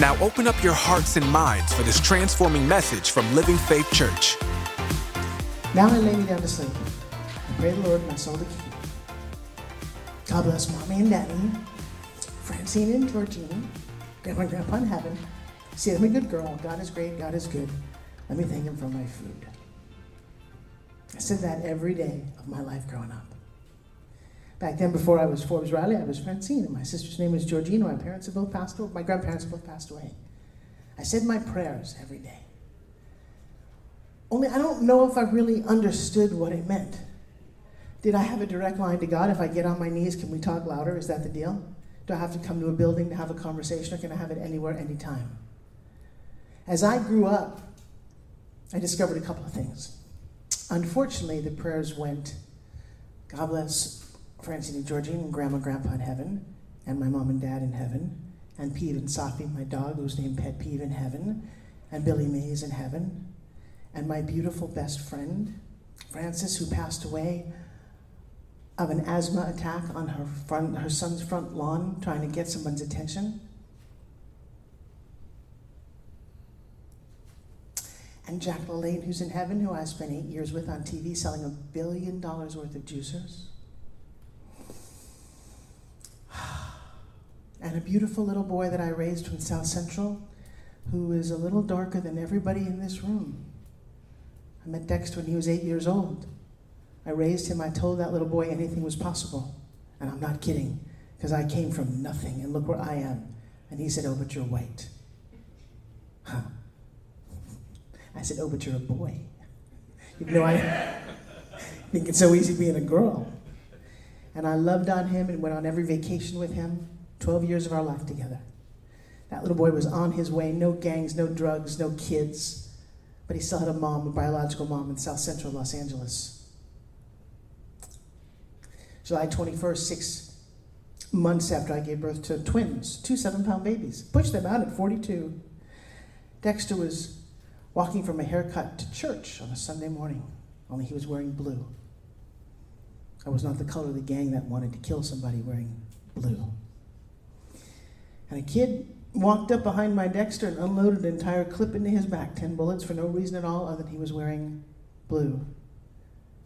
Now open up your hearts and minds for this transforming message from Living Faith Church. Now I lay me down to sleep. I pray the Lord my soul to keep. God bless mommy and daddy, Francine and Georgine, grandma and grandpa in heaven. See, I'm a good girl. God is great. God is good. Let me thank him for my food. I said that every day of my life growing up. Back then, before I was Forbes Riley, I was Francine, and my sister's name was Georgina. My parents have both passed away. My grandparents both passed away. I said my prayers every day. Only I don't know if I really understood what it meant. Did I have a direct line to God? If I get on my knees, can we talk louder? Is that the deal? Do I have to come to a building to have a conversation, or can I have it anywhere, anytime? As I grew up, I discovered a couple of things. Unfortunately, the prayers went, God bless Francine and Georgine and Grandma and Grandpa in heaven, and my mom and dad in heaven, and Peeve and Safi, my dog, who's named Pet Peeve in heaven, and Billy Mays in heaven, and my beautiful best friend, Frances, who passed away of an asthma attack on her front, her son's front lawn, trying to get someone's attention. And Jack LaLanne, who's in heaven, who I spent eight years with on TV selling a billion dollars worth of juicers. and a beautiful little boy that I raised from South Central who is a little darker than everybody in this room. I met Dexter when he was eight years old. I raised him, I told that little boy anything was possible. And I'm not kidding, because I came from nothing, and look where I am. And he said, Oh, but you're white. Huh. I said, Oh, but you're a boy. You know, I think it's so easy being a girl. And I loved on him and went on every vacation with him. 12 years of our life together. That little boy was on his way, no gangs, no drugs, no kids, but he still had a mom, a biological mom in South Central Los Angeles. July 21st, six months after I gave birth to twins, two seven pound babies. Pushed them out at 42. Dexter was walking from a haircut to church on a Sunday morning, only he was wearing blue. I was not the color of the gang that wanted to kill somebody wearing blue. And a kid walked up behind my Dexter and unloaded an entire clip into his back, 10 bullets for no reason at all other than he was wearing blue.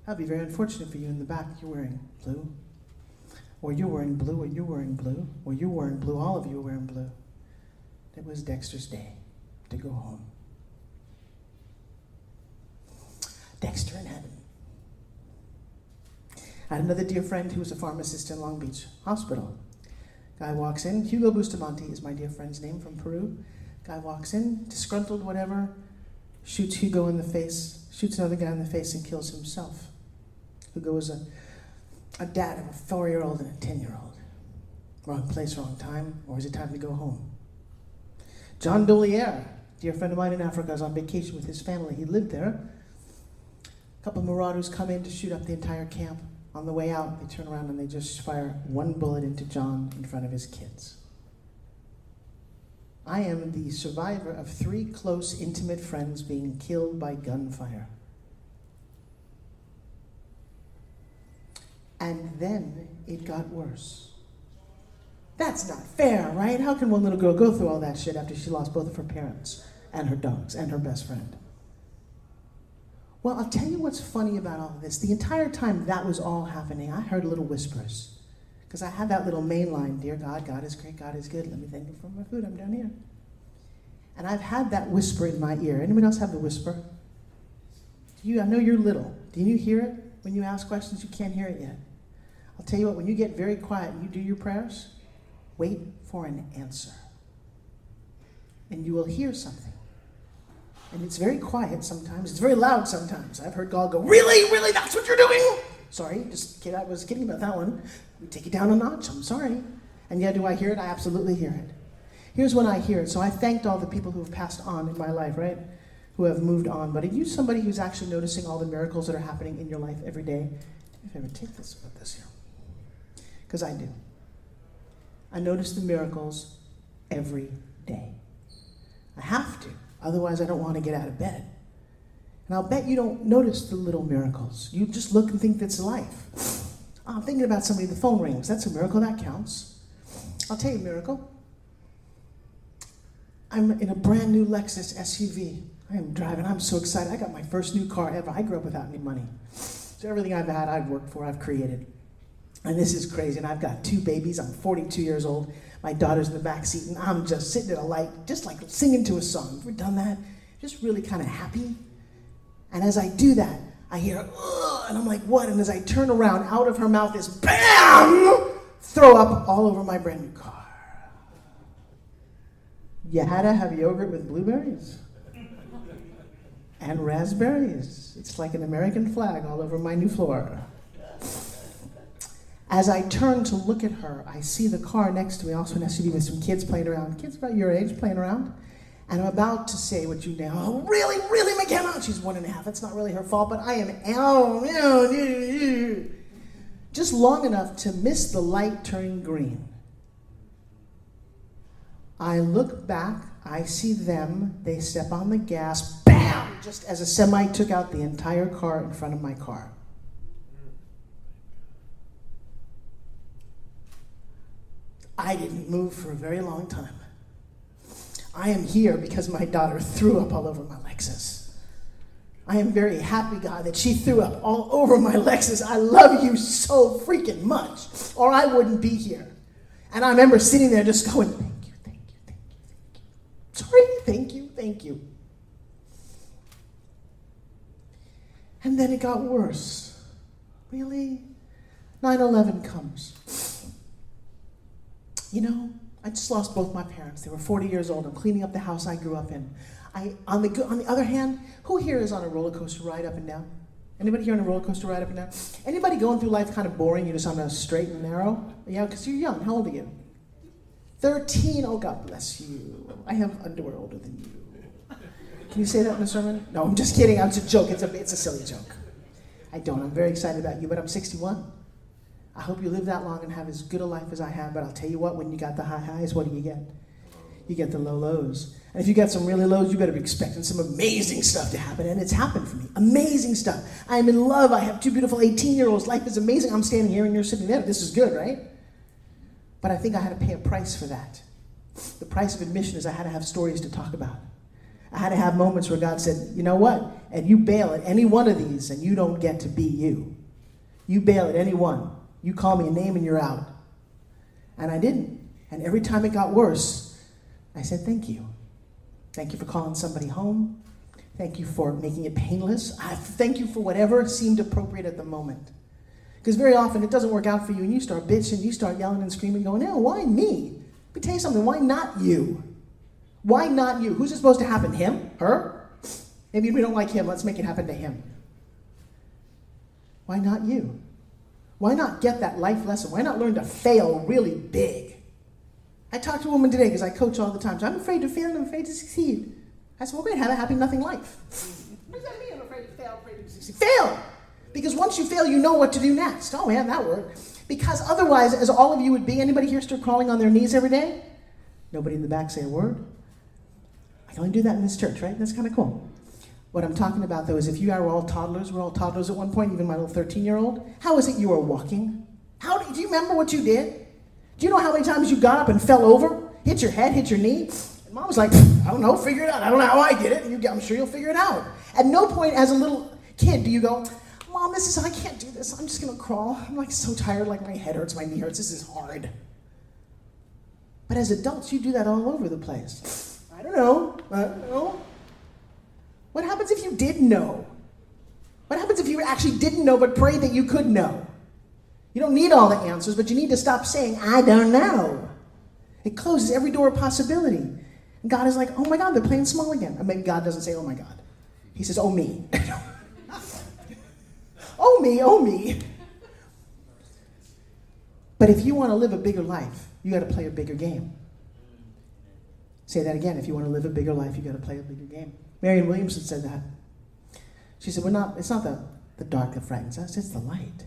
That'd be very unfortunate for you in the back. You're wearing blue. Or you're wearing blue, or you're wearing blue, or you're wearing blue. All of you are wearing blue. It was Dexter's day to go home. Dexter in heaven. I had another dear friend who was a pharmacist in Long Beach Hospital. Guy walks in. Hugo Bustamante is my dear friend's name from Peru. Guy walks in, disgruntled, whatever, shoots Hugo in the face, shoots another guy in the face, and kills himself. Hugo was a, a dad of a four year old and a 10 year old. Wrong place, wrong time, or is it time to go home? John Dolier, dear friend of mine in Africa, is on vacation with his family. He lived there. A couple of marauders come in to shoot up the entire camp. On the way out, they turn around and they just fire one bullet into John in front of his kids. I am the survivor of three close, intimate friends being killed by gunfire. And then it got worse. That's not fair, right? How can one little girl go through all that shit after she lost both of her parents and her dogs and her best friend? Well, I'll tell you what's funny about all of this. The entire time that was all happening, I heard little whispers. Because I had that little main line Dear God, God is great, God is good. Let me thank you for my food. I'm down here. And I've had that whisper in my ear. Anyone else have the whisper? Do you, I know you're little. Do you hear it when you ask questions? You can't hear it yet. I'll tell you what, when you get very quiet and you do your prayers, wait for an answer. And you will hear something. And it's very quiet sometimes. It's very loud sometimes. I've heard God go, Really? Really? That's what you're doing? Sorry, just I was kidding about that one. We take it down a notch. I'm sorry. And yet, do I hear it? I absolutely hear it. Here's when I hear it. So I thanked all the people who have passed on in my life, right? who have moved on, but are you somebody who's actually noticing all the miracles that are happening in your life every day? If I ever take this, put this here. Because I do. I notice the miracles every day. I have to, otherwise, I don't want to get out of bed. And I'll bet you don't notice the little miracles. You just look and think that's life. Oh, I'm thinking about somebody, the phone rings. That's a miracle, that counts. I'll tell you a miracle. I'm in a brand new Lexus SUV. I am driving. I'm so excited. I got my first new car ever. I grew up without any money. So everything I've had, I've worked for, I've created. And this is crazy. And I've got two babies. I'm 42 years old. My daughter's in the back seat, and I'm just sitting at a light, just like singing to a song. Ever done that? Just really kind of happy. And as I do that, I hear, and I'm like, what? And as I turn around, out of her mouth is BAM! Throw up all over my brand new car. You had to have yogurt with blueberries and raspberries. It's like an American flag all over my new floor. As I turn to look at her, I see the car next to me, also an SUV with some kids playing around. Kids about your age playing around. And I'm about to say what you know. Oh, really, really, McKenna? She's one and a half. It's not really her fault, but I am oh, just long enough to miss the light turning green. I look back, I see them, they step on the gas, bam, just as a semi took out the entire car in front of my car. I didn't move for a very long time. I am here because my daughter threw up all over my Lexus. I am very happy, God, that she threw up all over my Lexus. I love you so freaking much, or I wouldn't be here. And I remember sitting there just going, Thank you, thank you, thank you, thank you. Sorry, thank you, thank you. And then it got worse. Really? 9 11 comes. You know, I just lost both my parents. They were 40 years old. I'm cleaning up the house I grew up in. I, on, the, on the other hand, who here is on a roller coaster ride up and down? Anybody here on a roller coaster ride up and down? Anybody going through life kind of boring? You're just on a straight and narrow? Yeah, because you're young. How old are you? 13. Oh, God bless you. I have underwear older than you. Can you say that in a sermon? No, I'm just kidding. It's a joke. It's a, it's a silly joke. I don't. I'm very excited about you, but I'm 61. I hope you live that long and have as good a life as I have, but I'll tell you what, when you got the high highs, what do you get? You get the low lows. And if you got some really lows, you better be expecting some amazing stuff to happen. And it's happened for me. Amazing stuff. I am in love. I have two beautiful 18 year olds. Life is amazing. I'm standing here and you're sitting there. This is good, right? But I think I had to pay a price for that. The price of admission is I had to have stories to talk about. I had to have moments where God said, you know what? And you bail at any one of these and you don't get to be you. You bail at any one. You call me a name and you're out. And I didn't. And every time it got worse, I said, Thank you. Thank you for calling somebody home. Thank you for making it painless. I thank you for whatever seemed appropriate at the moment. Because very often it doesn't work out for you and you start bitching, you start yelling and screaming, going, No, why me? Let me tell you something, why not you? Why not you? Who's it supposed to happen? Him? Her? Maybe we don't like him, let's make it happen to him. Why not you? Why not get that life lesson? Why not learn to fail really big? I talked to a woman today because I coach all the time. So I'm afraid to fail and I'm afraid to succeed. I said, well, great, have a happy, nothing life. what does that mean? I'm afraid to fail, afraid to succeed. Fail! Because once you fail, you know what to do next. Oh, man, that worked. Because otherwise, as all of you would be, anybody here still crawling on their knees every day? Nobody in the back say a word? I can only do that in this church, right? That's kind of cool. What I'm talking about, though, is if you are all toddlers, we're all toddlers at one point, even my little 13 year old, how is it you are walking? How do, do you remember what you did? Do you know how many times you got up and fell over? Hit your head, hit your knee? And mom was like, I don't know, figure it out. I don't know how I did it. You, I'm sure you'll figure it out. At no point as a little kid do you go, Mom, this is, I can't do this. I'm just to crawl. I'm like so tired, like my head hurts, my knee hurts. This is hard. But as adults, you do that all over the place. I don't know. I don't know. What happens if you did know? What happens if you actually didn't know but prayed that you could know? You don't need all the answers, but you need to stop saying, I don't know. It closes every door of possibility. And God is like, oh my God, they're playing small again. Or maybe God doesn't say, oh my God. He says, oh me. oh me, oh me. But if you want to live a bigger life, you got to play a bigger game. Say that again. If you want to live a bigger life, you got to play a bigger game. Marianne Williamson said that. She said, We're not, it's not the, the dark that frightens us, it's the light.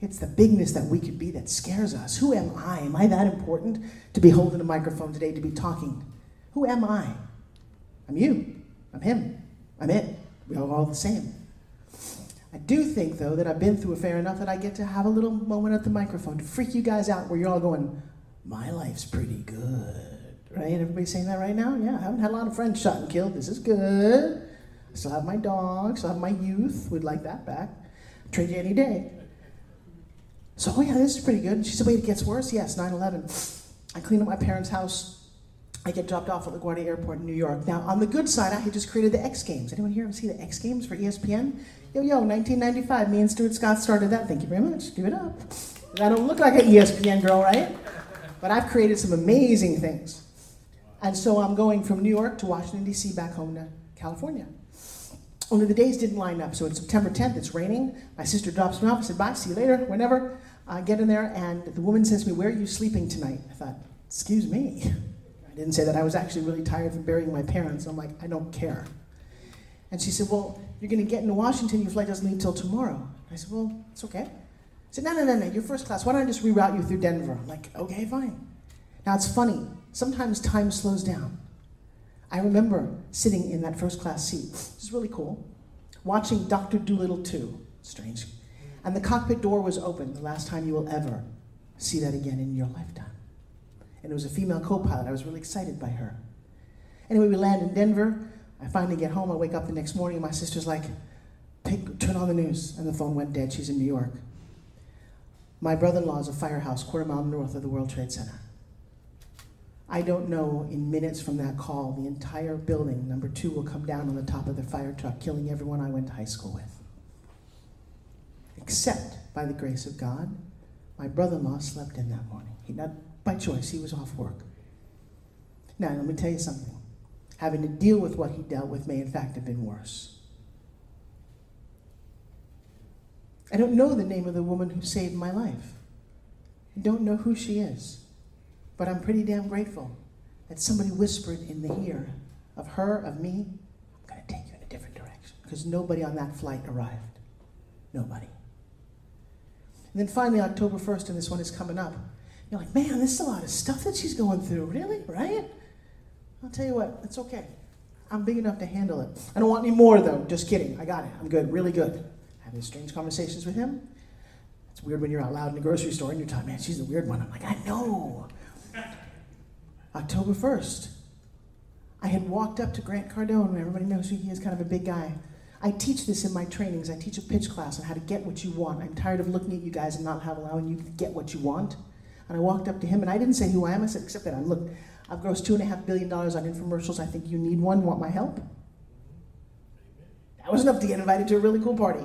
It's the bigness that we could be that scares us. Who am I? Am I that important to be holding a microphone today, to be talking? Who am I? I'm you. I'm him. I'm it. We are all the same. I do think, though, that I've been through a fair enough that I get to have a little moment at the microphone to freak you guys out where you're all going, My life's pretty good. Right? Everybody saying that right now? Yeah, I haven't had a lot of friends shot and killed. This is good. I still have my dog, still have my youth. Would like that back. Trade you any day. So, oh yeah, this is pretty good. She said, wait, it gets worse? Yes, 9 11. I clean up my parents' house. I get dropped off at LaGuardia Airport in New York. Now, on the good side, I had just created the X Games. Anyone here ever see the X Games for ESPN? Yo, yo, 1995. Me and Stuart Scott started that. Thank you very much. Give it up. I don't look like an ESPN girl, right? But I've created some amazing things. And so I'm going from New York to Washington, D.C., back home to California. Only the days didn't line up. So it's September 10th, it's raining. My sister drops me off. I said, bye, see you later, whenever. I get in there, and the woman says to me, Where are you sleeping tonight? I thought, Excuse me. I didn't say that. I was actually really tired from burying my parents. I'm like, I don't care. And she said, Well, you're going to get into Washington. Your flight doesn't leave till tomorrow. I said, Well, it's okay. I said, No, no, no, no. You're first class. Why don't I just reroute you through Denver? I'm like, Okay, fine. Now, it's funny. Sometimes time slows down. I remember sitting in that first class seat, which is really cool, watching Dr. Dolittle 2. Strange. And the cockpit door was open, the last time you will ever see that again in your lifetime. And it was a female co pilot. I was really excited by her. Anyway, we land in Denver. I finally get home. I wake up the next morning, and my sister's like, turn on the news. And the phone went dead. She's in New York. My brother in law is a firehouse quarter mile north of the World Trade Center. I don't know, in minutes from that call, the entire building, number two, will come down on the top of the fire truck, killing everyone I went to high school with. Except by the grace of God, my brother in law slept in that morning. He not by choice, he was off work. Now, let me tell you something. Having to deal with what he dealt with may, in fact, have been worse. I don't know the name of the woman who saved my life. I don't know who she is. But I'm pretty damn grateful that somebody whispered in the ear of her, of me, I'm going to take you in a different direction. Because nobody on that flight arrived. Nobody. And then finally, October 1st, and this one is coming up. You're like, man, this is a lot of stuff that she's going through. Really? Right? I'll tell you what, it's okay. I'm big enough to handle it. I don't want any more, though. Just kidding. I got it. I'm good. Really good. Having strange conversations with him. It's weird when you're out loud in the grocery store and you're talking, man, she's the weird one. I'm like, I know. October 1st. I had walked up to Grant Cardone, everybody knows who he is, kind of a big guy. I teach this in my trainings. I teach a pitch class on how to get what you want. I'm tired of looking at you guys and not have allowing you to get what you want. And I walked up to him and I didn't say who I am. I said, except that I'm look, I've grossed two and a half billion dollars on infomercials. I think you need one. Want my help? That was enough to get invited to a really cool party.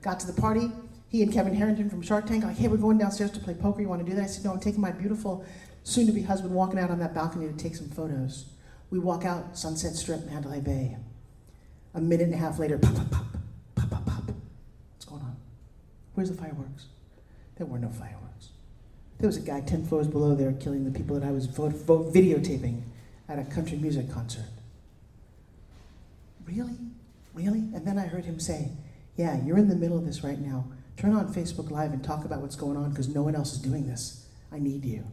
Got to the party. He and Kevin Harrington from Shark Tank, like, hey, we're going downstairs to play poker. You want to do that? I said, no, I'm taking my beautiful soon to be husband walking out on that balcony to take some photos. We walk out, Sunset Strip, Mandalay Bay. A minute and a half later, pop, pop, pop, pop, pop, pop. What's going on? Where's the fireworks? There were no fireworks. There was a guy 10 floors below there killing the people that I was videotaping at a country music concert. Really? Really? And then I heard him say, Yeah, you're in the middle of this right now. Turn on Facebook Live and talk about what's going on because no one else is doing this. I need you.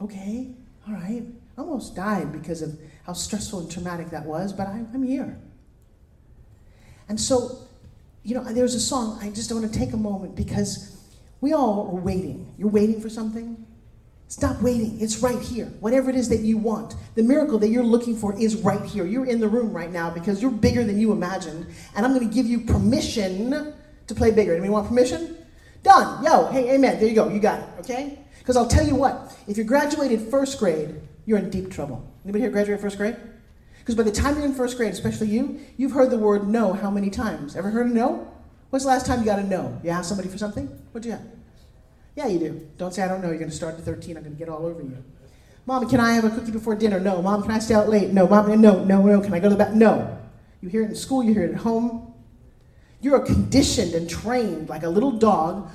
Okay, all right. I almost died because of how stressful and traumatic that was, but I, am here. And so, you know, there's a song, I just want to take a moment because we all are waiting. You're waiting for something? Stop waiting. It's right here. Whatever it is that you want, the miracle that you're looking for is right here. You're in the room right now because you're bigger than you imagined, and I'm going to give you permission to play bigger. Anybody want permission? Done. Yo, hey, amen. There you go. You got it, okay? Because I'll tell you what, if you graduated first grade, you're in deep trouble. Anybody here graduate first grade? Because by the time you're in first grade, especially you, you've heard the word no how many times? Ever heard a no? When's the last time you got a no? You asked somebody for something? What'd you have? Yeah, you do. Don't say I don't know. You're going to start at 13. I'm going to get all over you. Mom, can I have a cookie before dinner? No. Mom, can I stay out late? No. Mom, no, no, no. Can I go to the bath? No. You hear it in school, you hear it at home. You're conditioned and trained like a little dog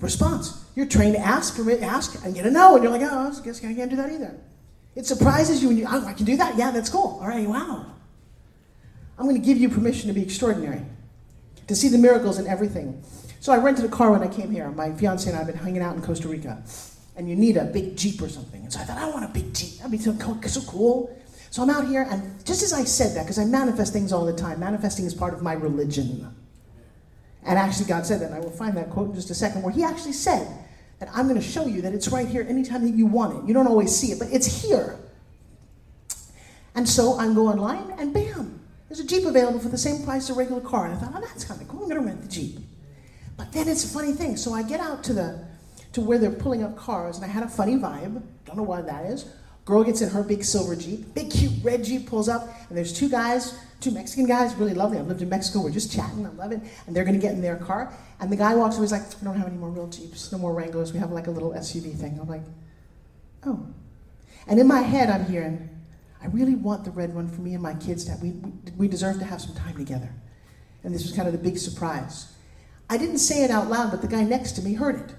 response. You're trained to ask, permit, ask, and get a no, and you're like, oh, I guess I can't do that either. It surprises you when you, oh, I can do that? Yeah, that's cool. All right, wow. I'm going to give you permission to be extraordinary, to see the miracles in everything. So I rented a car when I came here. My fiance and I have been hanging out in Costa Rica. And you need a big Jeep or something. And so I thought, I want a big Jeep. That'd be so, so cool. So I'm out here, and just as I said that, because I manifest things all the time, manifesting is part of my religion. And actually, God said that, and I will find that quote in just a second, where He actually said that I'm going to show you that it's right here anytime that you want it. You don't always see it, but it's here. And so I go online, and bam, there's a Jeep available for the same price as a regular car. And I thought, oh, that's kind of cool. I'm going to rent the Jeep. But then it's a funny thing. So I get out to the to where they're pulling up cars, and I had a funny vibe. Don't know why that is. Girl gets in her big silver Jeep. Big, cute red Jeep pulls up, and there's two guys, two Mexican guys, really lovely. I've lived in Mexico. We're just chatting. I love it. And they're to get in their car. And the guy walks away. He's like, We don't have any more real Jeeps, no more Wranglers. We have like a little SUV thing. I'm like, Oh. And in my head, I'm hearing, I really want the red one for me and my kids to have. We, we deserve to have some time together. And this was kind of the big surprise. I didn't say it out loud, but the guy next to me heard it.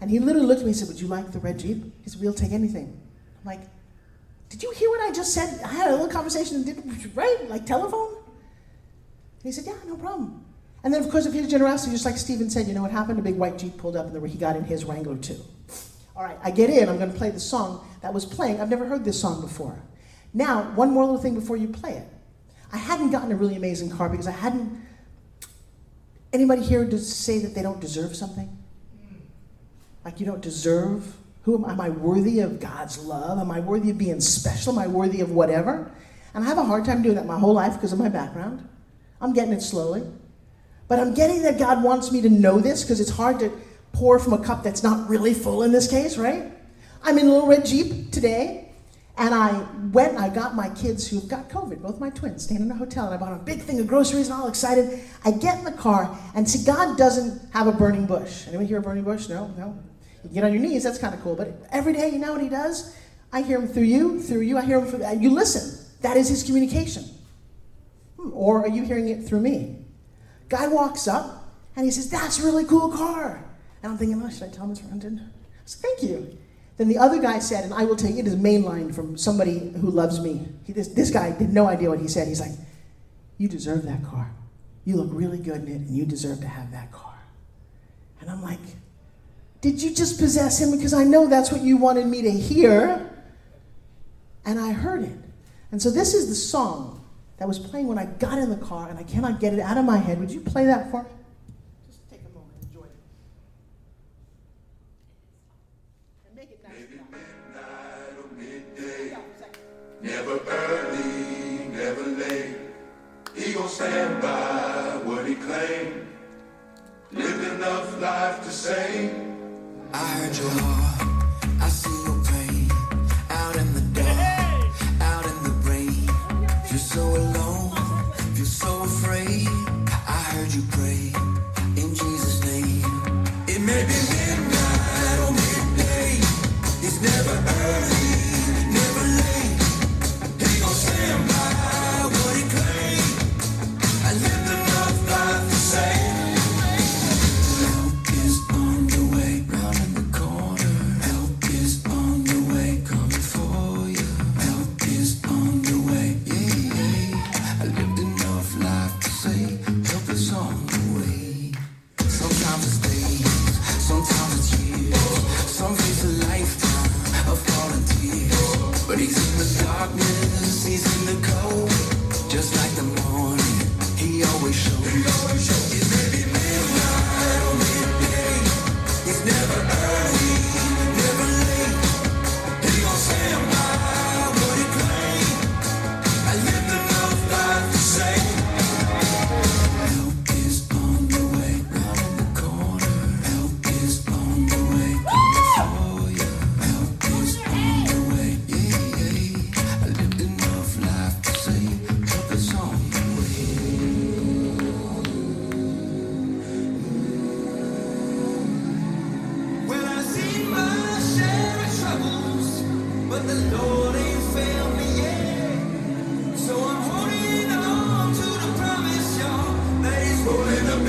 And he literally looked at me and said, Would you like the red Jeep? He said, We'll take anything. Like, did you hear what I just said? I had a little conversation, right? Like telephone? And he said, yeah, no problem. And then, of course, if of his generosity, just like Stephen said, you know what happened? A big white Jeep pulled up, and he got in his Wrangler too. All right, I get in. I'm going to play the song that was playing. I've never heard this song before. Now, one more little thing before you play it. I hadn't gotten a really amazing car because I hadn't. Anybody here to say that they don't deserve something? Like you don't deserve who am, am I worthy of God's love? Am I worthy of being special? Am I worthy of whatever? And I have a hard time doing that my whole life because of my background. I'm getting it slowly. But I'm getting that God wants me to know this because it's hard to pour from a cup that's not really full in this case, right? I'm in a little red Jeep today, and I went and I got my kids who've got COVID, both my twins, staying in a hotel, and I bought a big thing of groceries and all excited. I get in the car, and see, God doesn't have a burning bush. Anyone hear a burning bush? No? No? Get on your knees, that's kind of cool. But every day, you know what he does? I hear him through you, through you, I hear him through you listen. That is his communication. Hmm, or are you hearing it through me? Guy walks up and he says, That's a really cool car. And I'm thinking, oh, should I tell him it's rented? I said, Thank you. Then the other guy said, and I will tell you, it is mainlined from somebody who loves me. He, this, this guy had no idea what he said. He's like, You deserve that car. You look really good in it, and you deserve to have that car. And I'm like, did you just possess him? Because I know that's what you wanted me to hear. And I heard it. And so this is the song that was playing when I got in the car, and I cannot get it out of my head. Would you play that for me? Just take a moment, enjoy it. And make it nice. Never early, never late. He gon' stand by what he claimed. Lived enough life to say. I heard your heart, I see your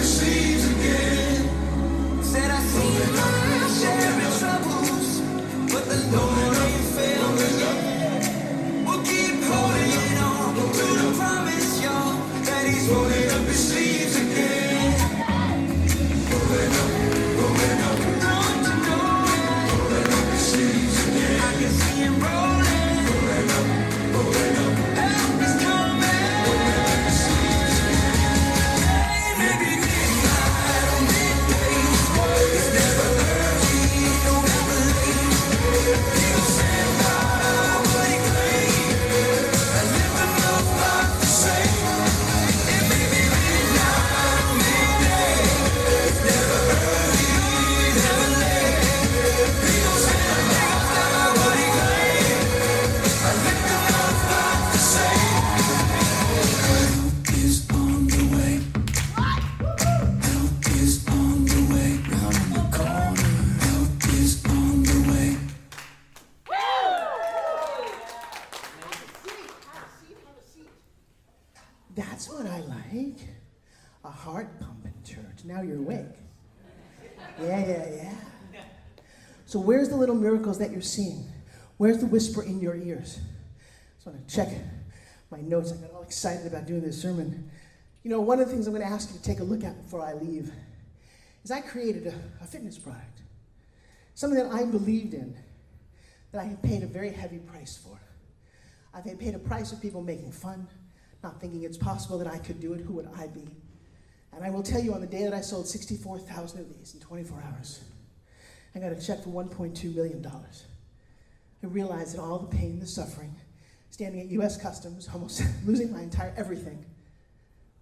receives again. That's what I like. A heart pumping church. Now you're awake. Yeah, yeah, yeah. So, where's the little miracles that you're seeing? Where's the whisper in your ears? I want to check my notes. I got all excited about doing this sermon. You know, one of the things I'm going to ask you to take a look at before I leave is I created a, a fitness product, something that I believed in, that I had paid a very heavy price for. I've paid a price of people making fun, not thinking it's possible that I could do it. Who would I be? And I will tell you, on the day that I sold 64,000 of these in 24 hours, I got a check for $1.2 million. I realized that all the pain, the suffering, standing at US Customs, almost losing my entire everything,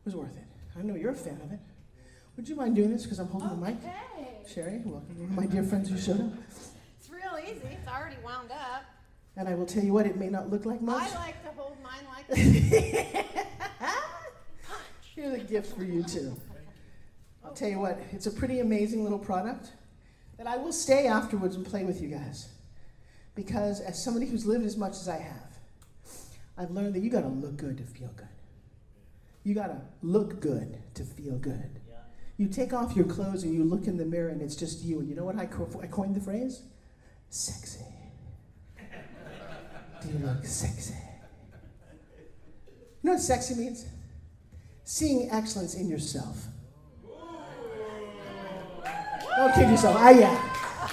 was worth it. I know you're a fan of it. Would you mind doing this because I'm holding the mic? Okay. Sherry, welcome. My dear friends who showed up. It's real easy. It's already wound up. And I will tell you what, it may not look like much. I like to hold mine. Here's a gift for you too. I'll tell you what, it's a pretty amazing little product that I will stay afterwards and play with you guys. Because as somebody who's lived as much as I have, I've learned that you gotta look good to feel good. You gotta look good to feel good. You take off your clothes and you look in the mirror and it's just you. And you know what I, co- I coined the phrase? Sexy. Do you look sexy? You know what sexy means? Seeing excellence in yourself. Don't kid yourself. I yeah.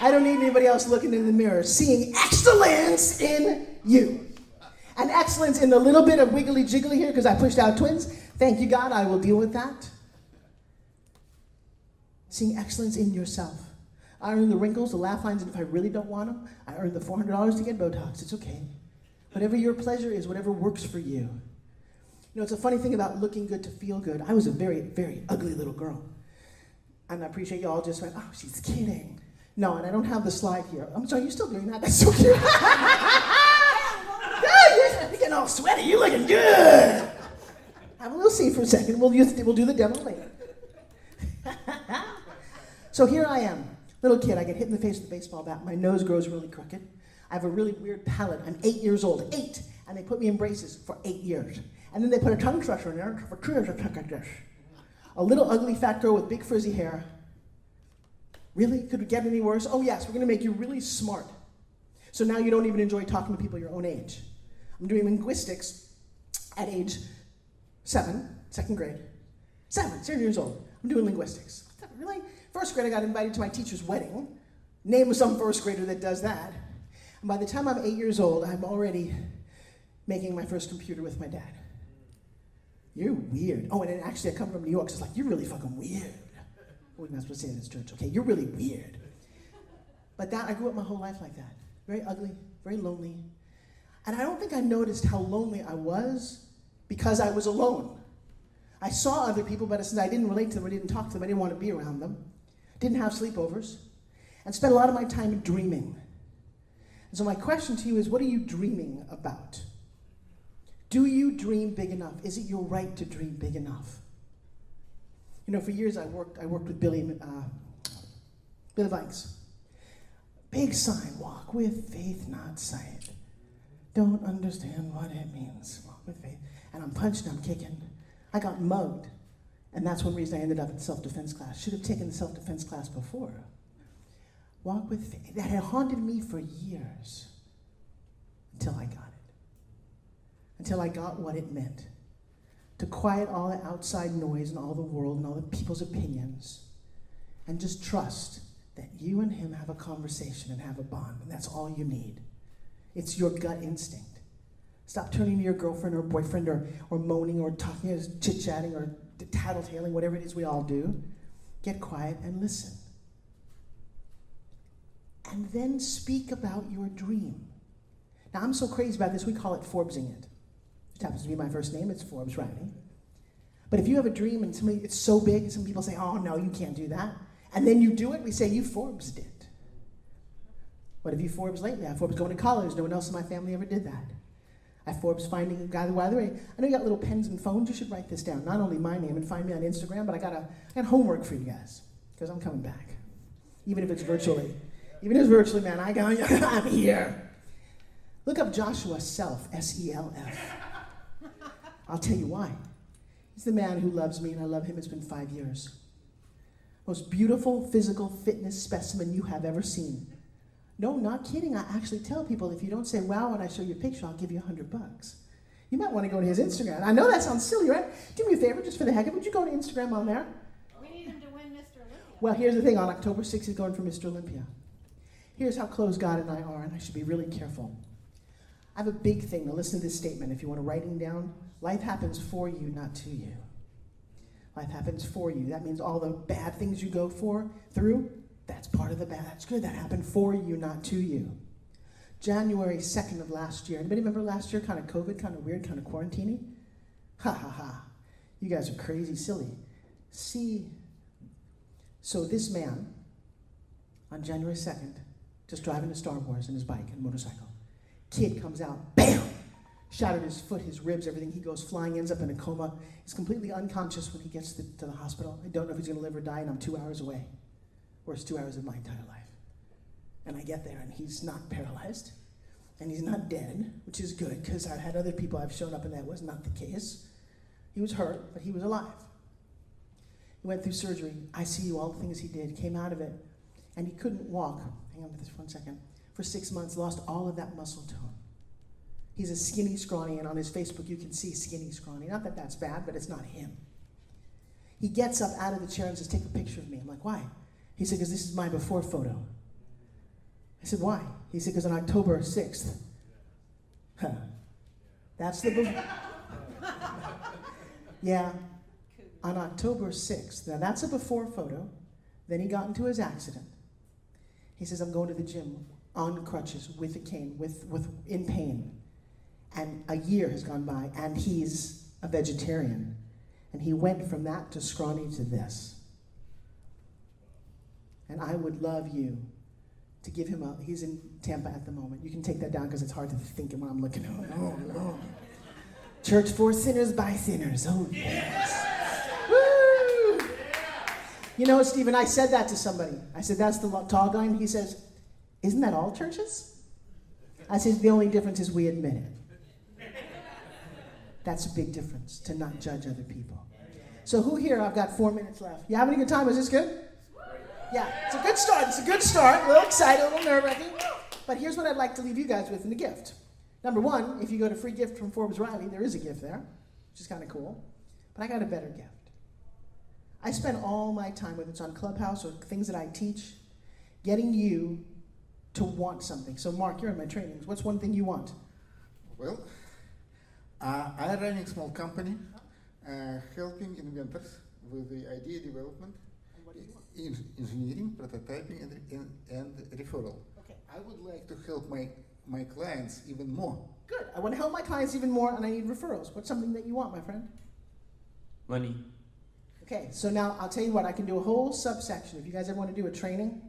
I don't need anybody else looking in the mirror. Seeing excellence in you. And excellence in the little bit of wiggly jiggly here because I pushed out twins. Thank you, God. I will deal with that. Seeing excellence in yourself. I earn the wrinkles, the laugh lines, and if I really don't want them, I earn the $400 to get Botox. It's okay. Whatever your pleasure is, whatever works for you. You know, it's a funny thing about looking good to feel good. I was a very, very ugly little girl. And I appreciate you all just went, oh, she's kidding. No, and I don't have the slide here. I'm sorry, you're still doing that? That's so cute. Yeah, you're, you're getting all sweaty. You're looking good. Have a little seat for a second. We'll, use, we'll do the demo later. so here I am, little kid. I get hit in the face with a baseball bat. My nose grows really crooked. I have a really weird palate. I'm eight years old. Eight. And they put me in braces for eight years. And then they put a tongue crusher in there for two years. A little ugly fat girl with big frizzy hair. Really? Could it get any worse? Oh, yes, we're going to make you really smart. So now you don't even enjoy talking to people your own age. I'm doing linguistics at age seven, second grade. Seven, seven years old. I'm doing linguistics. Really? First grade, I got invited to my teacher's wedding. Name some first grader that does that. By the time I'm eight years old, I'm already making my first computer with my dad. You're weird. Oh, and actually, I come from New York, so it's like, you're really fucking weird. We're not supposed to say that in church, okay? You're really weird. But that, I grew up my whole life like that. Very ugly, very lonely. And I don't think I noticed how lonely I was because I was alone. I saw other people, but since I didn't relate to them, I didn't talk to them, I didn't want to be around them. Didn't have sleepovers. And spent a lot of my time dreaming. And so my question to you is what are you dreaming about? Do you dream big enough? Is it your right to dream big enough? You know, for years I worked, I worked with Billy, uh, Billy Vikes. Big sign, walk with faith, not sight. Don't understand what it means, walk with faith. And I'm punched, I'm kicking. I got mugged. And that's one reason I ended up in self defense class. Should have taken the self defense class before. Walk with. That had haunted me for years until I got it. Until I got what it meant to quiet all the outside noise and all the world and all the people's opinions and just trust that you and him have a conversation and have a bond. And that's all you need. It's your gut instinct. Stop turning to your girlfriend or boyfriend or, or moaning or talking or chit chatting or tattletaling, whatever it is we all do. Get quiet and listen. And then speak about your dream. Now, I'm so crazy about this, we call it Forbesing it. It happens to be my first name, it's Forbes Riley. But if you have a dream and somebody, it's so big, some people say, oh, no, you can't do that. And then you do it, we say, you Forbes did. What have you Forbes lately? I Forbes going to college. No one else in my family ever did that. I Forbes finding a guy. By the way, I know you got little pens and phones. You should write this down. Not only my name and find me on Instagram, but I got a I got homework for you guys because I'm coming back, even if it's virtually. Even it's virtually, man, I got I'm here. Look up Joshua Self, S E L F. I'll tell you why. He's the man who loves me, and I love him. It's been five years. Most beautiful physical fitness specimen you have ever seen. No, not kidding. I actually tell people if you don't say wow when I show you a picture, I'll give you a hundred bucks. You might want to go to his Instagram. I know that sounds silly, right? Do me a favor, just for the heck of it, would you go to Instagram on there? We need him to win Mr. Olympia. Well, here's the thing on October 6th, he's going for Mr. Olympia. Here's how close God and I are, and I should be really careful. I have a big thing. Now, listen to this statement. If you want to write it down, life happens for you, not to you. Life happens for you. That means all the bad things you go for through, that's part of the bad. That's good. That happened for you, not to you. January 2nd of last year. Anybody remember last year? Kind of COVID, kind of weird, kind of quarantini? Ha ha ha. You guys are crazy silly. See, so this man, on January 2nd, just driving to Star Wars in his bike and motorcycle, kid comes out, bam! Shattered his foot, his ribs, everything. He goes flying, ends up in a coma. He's completely unconscious when he gets to, to the hospital. I don't know if he's going to live or die, and I'm two hours away. Worst two hours of my entire life. And I get there, and he's not paralyzed, and he's not dead, which is good because I've had other people I've shown up, and that was not the case. He was hurt, but he was alive. He went through surgery, ICU, all the things he did, came out of it, and he couldn't walk. Hang on with this one second. For six months, lost all of that muscle tone. He's a skinny, scrawny, and on his Facebook you can see skinny, scrawny. Not that that's bad, but it's not him. He gets up out of the chair and says, Take a picture of me. I'm like, Why? He said, Because this is my before photo. I said, Why? He said, Because on October 6th, huh, that's the before. yeah, on October 6th. Now that's a before photo. Then he got into his accident. He says, I'm going to the gym on crutches with a cane, with, with in pain. And a year has gone by, and he's a vegetarian. And he went from that to scrawny to this. And I would love you to give him a, he's in Tampa at the moment. You can take that down because it's hard to think when I'm looking at it. Oh, Lord. Church for sinners by sinners. Oh, yes. You know, Stephen, I said that to somebody. I said, that's the tall guy. And he says, isn't that all churches? I said, the only difference is we admit it. That's a big difference to not judge other people. So, who here? I've got four minutes left. You having a good time? Is this good? Yeah, it's a good start. It's a good start. A little excited, a little nerve wracking. But here's what I'd like to leave you guys with in a gift. Number one, if you go to free gift from Forbes Riley, there is a gift there, which is kind of cool. But I got a better gift. I spend all my time, whether it's on Clubhouse or things that I teach, getting you to want something. So, Mark, you're in my trainings. What's one thing you want? Well, uh, I run a small company uh, helping inventors with the idea development, in engineering, prototyping, and, and, and referral. Okay. I would like to help my, my clients even more. Good. I want to help my clients even more, and I need referrals. What's something that you want, my friend? Money. Okay, so now I'll tell you what, I can do a whole subsection. If you guys ever want to do a training,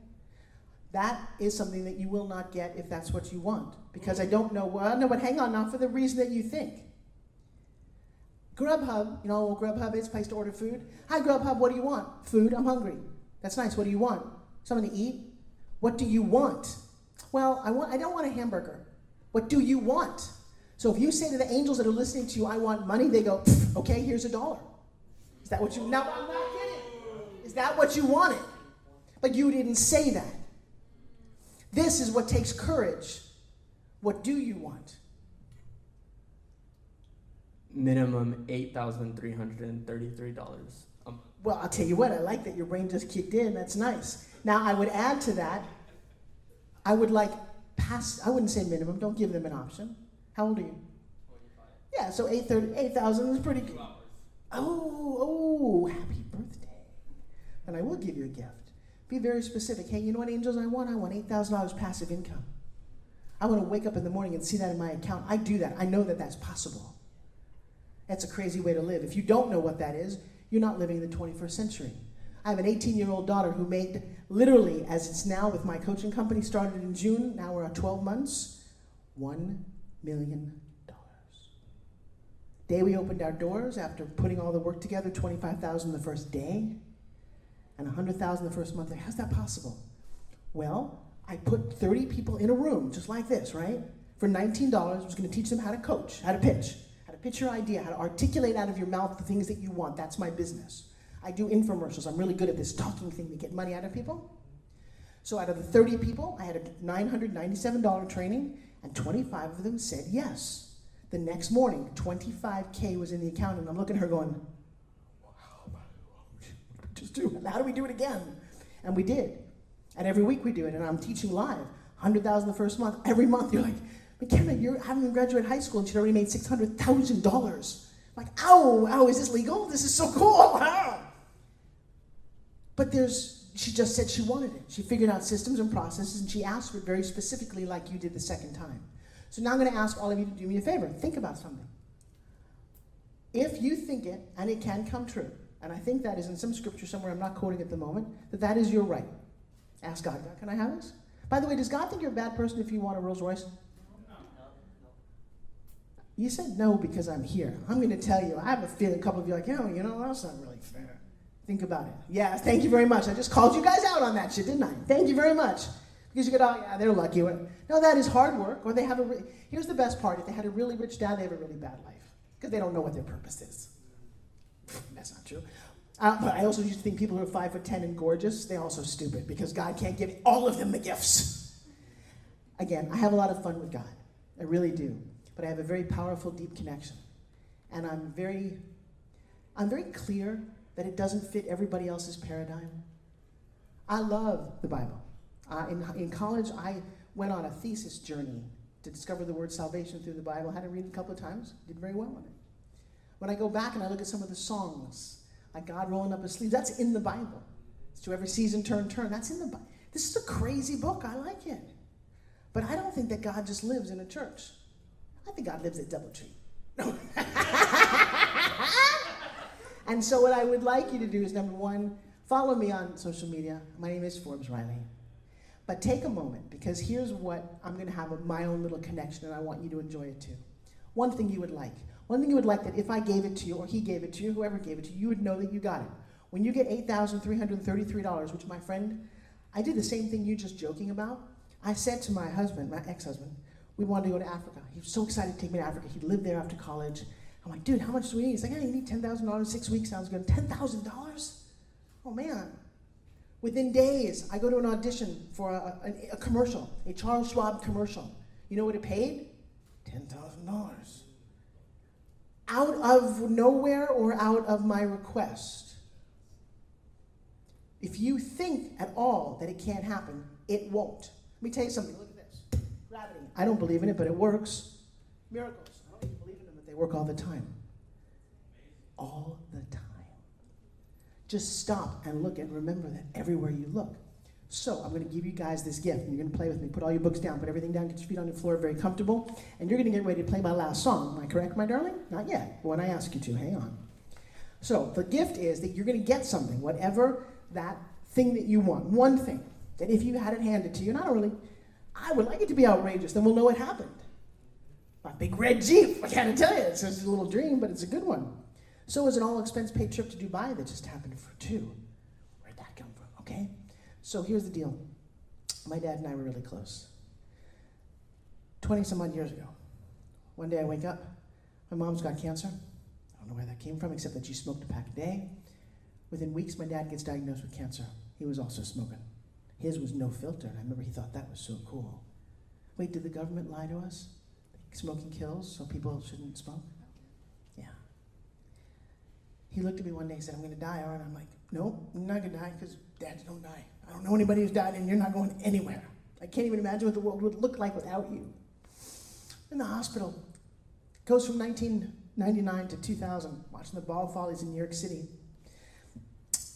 that is something that you will not get if that's what you want. Because I don't know, well, no, but hang on, not for the reason that you think. Grubhub, you know what Grubhub is, place to order food. Hi, Grubhub, what do you want? Food, I'm hungry. That's nice, what do you want? Something to eat? What do you want? Well, I, want, I don't want a hamburger. What do you want? So if you say to the angels that are listening to you, I want money, they go, okay, here's a dollar. Is that what you, no, I'm not kidding. Is that what you wanted? But you didn't say that. This is what takes courage. What do you want? Minimum eight thousand three hundred and thirty-three dollars a month. Well, I'll tell you what, I like that your brain just kicked in. That's nice. Now, I would add to that, I would like pass, I wouldn't say minimum, don't give them an option. How old are you? Yeah, so 830 8,000 is pretty good. Oh, oh, happy birthday. And I will give you a gift. Be very specific. Hey, you know what, angels, I want? I want $8,000 passive income. I want to wake up in the morning and see that in my account. I do that. I know that that's possible. That's a crazy way to live. If you don't know what that is, you're not living in the 21st century. I have an 18 year old daughter who made literally, as it's now with my coaching company, started in June, now we're at 12 months, $1 million. Day we opened our doors after putting all the work together, 25,000 the first day, and 100,000 the first month. How's that possible? Well, I put 30 people in a room just like this, right? For $19, I was going to teach them how to coach, how to pitch, how to pitch your idea, how to articulate out of your mouth the things that you want. That's my business. I do infomercials. I'm really good at this talking thing to get money out of people. So out of the 30 people, I had a $997 training, and 25 of them said yes. The next morning, 25K was in the account, and I'm looking at her going, just do. How do we do it again? And we did. And every week we do it, and I'm teaching live. 100,000 the first month. Every month you're like, McKenna, you haven't even graduated high school and she'd already made $600,000. Like, ow, ow, is this legal? This is so cool. But there's, she just said she wanted it. She figured out systems and processes and she asked for it very specifically, like you did the second time. So now I'm going to ask all of you to do me a favor. Think about something. If you think it and it can come true, and I think that is in some scripture somewhere, I'm not quoting at the moment, that that is your right. Ask God, God, can I have this? By the way, does God think you're a bad person if you want a Rolls Royce? You said no because I'm here. I'm going to tell you. I have a feeling a couple of you are like, oh, you know, that's not really fair. Think about it. Yeah, thank you very much. I just called you guys out on that shit, didn't I? Thank you very much. Because you go, oh, yeah, they're lucky. No, that is hard work. Or they have a. Re- Here's the best part: if they had a really rich dad, they have a really bad life because they don't know what their purpose is. That's not true. Uh, but I also used to think people who are five foot ten and gorgeous, they're also stupid because God can't give all of them the gifts. Again, I have a lot of fun with God. I really do. But I have a very powerful, deep connection. And I'm very, I'm very clear that it doesn't fit everybody else's paradigm. I love the Bible. Uh, in, in college, I went on a thesis journey to discover the word salvation through the Bible. I had to read it a couple of times, did very well on it. When I go back and I look at some of the songs, like God rolling up his sleeves, that's in the Bible. It's to every season turn, turn. That's in the Bible. This is a crazy book. I like it. But I don't think that God just lives in a church. I think God lives at Doubletree. No. and so what I would like you to do is number one, follow me on social media. My name is Forbes Riley. But take a moment because here's what I'm going to have my own little connection and I want you to enjoy it too. One thing you would like. One thing you would like that if I gave it to you or he gave it to you, whoever gave it to you, you would know that you got it. When you get $8,333, which my friend, I did the same thing you just joking about. I said to my husband, my ex-husband, we wanted to go to Africa. He was so excited to take me to Africa. He lived there after college. I'm like, dude, how much do we need? He's like, yeah, you need $10,000, six weeks, sounds good. $10,000? Oh man. Within days, I go to an audition for a, a, a commercial, a Charles Schwab commercial. You know what it paid? $10,000. Out of nowhere or out of my request. If you think at all that it can't happen, it won't. Let me tell you something. Look at this. Gravity. I don't believe in it, but it works. Miracles. I don't even believe in them, but they work all the time. All the time. Just stop and look and remember that everywhere you look. So I'm going to give you guys this gift, and you're going to play with me. Put all your books down, put everything down, get your feet on the floor, very comfortable, and you're going to get ready to play my last song. Am I correct, my darling? Not yet. When I ask you to, hang on. So the gift is that you're going to get something, whatever that thing that you want, one thing that if you had it handed to you, not only I would like it to be outrageous, then we'll know it happened. My big red Jeep, I gotta tell you, it's just a little dream, but it's a good one. So it was an all expense paid trip to Dubai that just happened for two. Where'd that come from? Okay? So here's the deal. My dad and I were really close. 20 some odd years ago. One day I wake up, my mom's got cancer. I don't know where that came from, except that she smoked a pack a day. Within weeks, my dad gets diagnosed with cancer. He was also smoking. His was no filter, and I remember he thought that was so cool. Wait, did the government lie to us? Smoking kills, so people shouldn't smoke? He looked at me one day and said, I'm going to die, and I'm like, no, I'm not going to die because dads don't die. I don't know anybody who's died, and you're not going anywhere. I can't even imagine what the world would look like without you. In the hospital, goes from 1999 to 2000, watching the ball follies in New York City.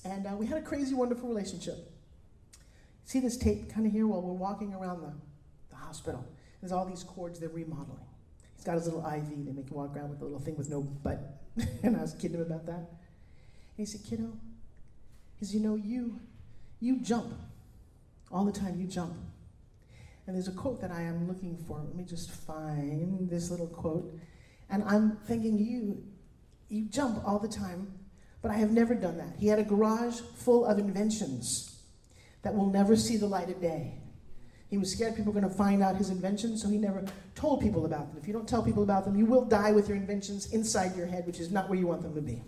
And uh, we had a crazy, wonderful relationship. See this tape kind of here while we're walking around the, the hospital. There's all these cords they're remodeling. He's got his little IV. They make him walk around with a little thing with no butt. and I was kidding him about that. And he said, kiddo, said, you know, you, you jump. All the time you jump. And there's a quote that I am looking for. Let me just find this little quote. And I'm thinking, you, you jump all the time, but I have never done that. He had a garage full of inventions that will never see the light of day. He was scared people were going to find out his inventions, so he never told people about them. If you don't tell people about them, you will die with your inventions inside your head, which is not where you want them to be.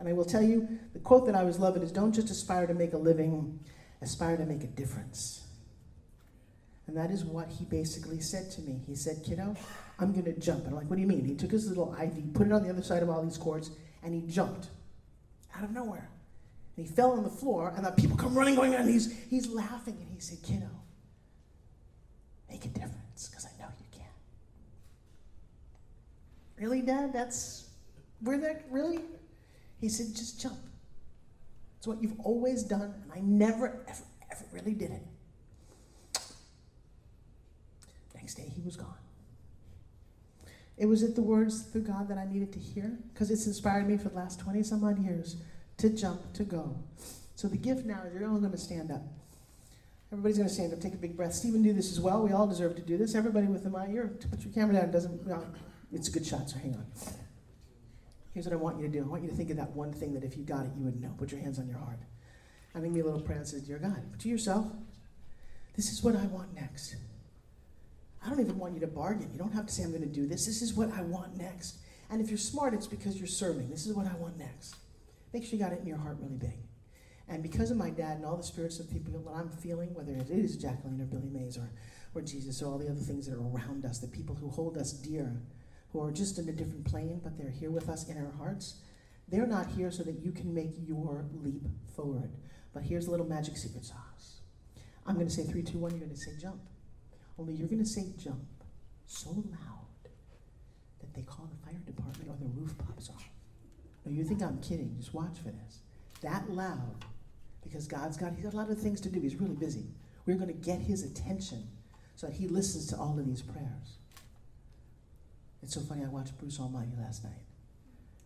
And I will tell you, the quote that I was loving is don't just aspire to make a living, aspire to make a difference. And that is what he basically said to me. He said, Kiddo, I'm going to jump. And I'm like, what do you mean? He took his little IV, put it on the other side of all these cords, and he jumped out of nowhere. And he fell on the floor, and the people come running, going, and he's, he's laughing. And he said, Kiddo, make a difference, because I know you can. Really, Dad? That's where that really? He said, just jump. It's what you've always done, and I never, ever, ever really did it. Next day, he was gone. It was it the words through God that I needed to hear? Because it's inspired me for the last 20 some odd years to jump, to go. So the gift now is you're all going to stand up. Everybody's going to stand up, take a big breath. Stephen, do this as well. We all deserve to do this. Everybody with the mic, you're, put your camera down. It doesn't, no, it's a good shot, so hang on. Here's what I want you to do. I want you to think of that one thing that if you got it, you would know. Put your hands on your heart. I me a little prayer and says, Dear God, to yourself, this is what I want next. I don't even want you to bargain. You don't have to say, I'm going to do this. This is what I want next. And if you're smart, it's because you're serving. This is what I want next. Make sure you got it in your heart really big. And because of my dad and all the spirits of people that I'm feeling, whether it is Jacqueline or Billy Mays or, or Jesus or all the other things that are around us, the people who hold us dear, who are just in a different plane, but they're here with us in our hearts, they're not here so that you can make your leap forward. But here's a little magic secret sauce. I'm going to say three, two, one. You're going to say jump. Only you're going to say jump so loud that they call the fire department or the roof pops off. Now you think I'm kidding. Just watch for this. That loud, because God's got, he's got a lot of things to do. He's really busy. We're going to get his attention so that he listens to all of these prayers. It's so funny. I watched Bruce Almighty last night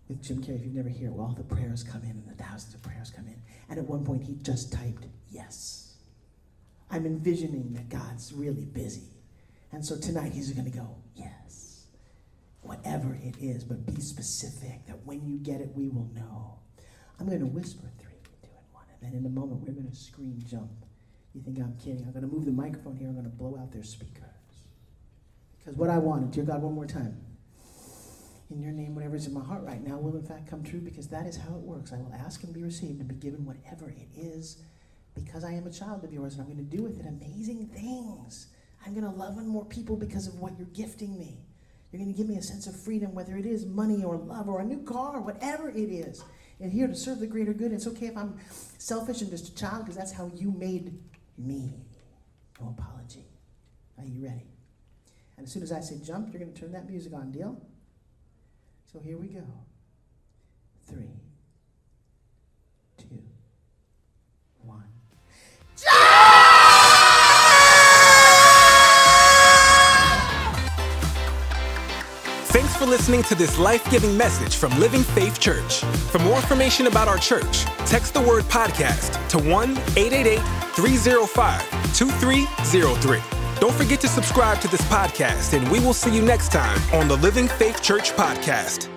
with Jim Carrey. If you've never heard it, well, all the prayers come in and the thousands of prayers come in. And at one point, he just typed yes. I'm envisioning that God's really busy. And so tonight, he's going to go, yes. Whatever it is, but be specific that when you get it, we will know. I'm going to whisper and in a moment, we're going to scream jump. You think I'm kidding? I'm going to move the microphone here. I'm going to blow out their speakers. Because what I wanted, dear God, one more time. In your name, whatever's in my heart right now will in fact come true because that is how it works. I will ask and be received and be given whatever it is because I am a child of yours and I'm going to do with it amazing things. I'm going to love on more people because of what you're gifting me. You're going to give me a sense of freedom, whether it is money or love or a new car, whatever it is. And here to serve the greater good. It's okay if I'm selfish and just a child because that's how you made me. No apology. Are you ready? And as soon as I say jump, you're going to turn that music on, deal? So here we go. Three, two, one. Thanks listening to this life giving message from Living Faith Church. For more information about our church, text the word podcast to 1 888 305 2303. Don't forget to subscribe to this podcast, and we will see you next time on the Living Faith Church podcast.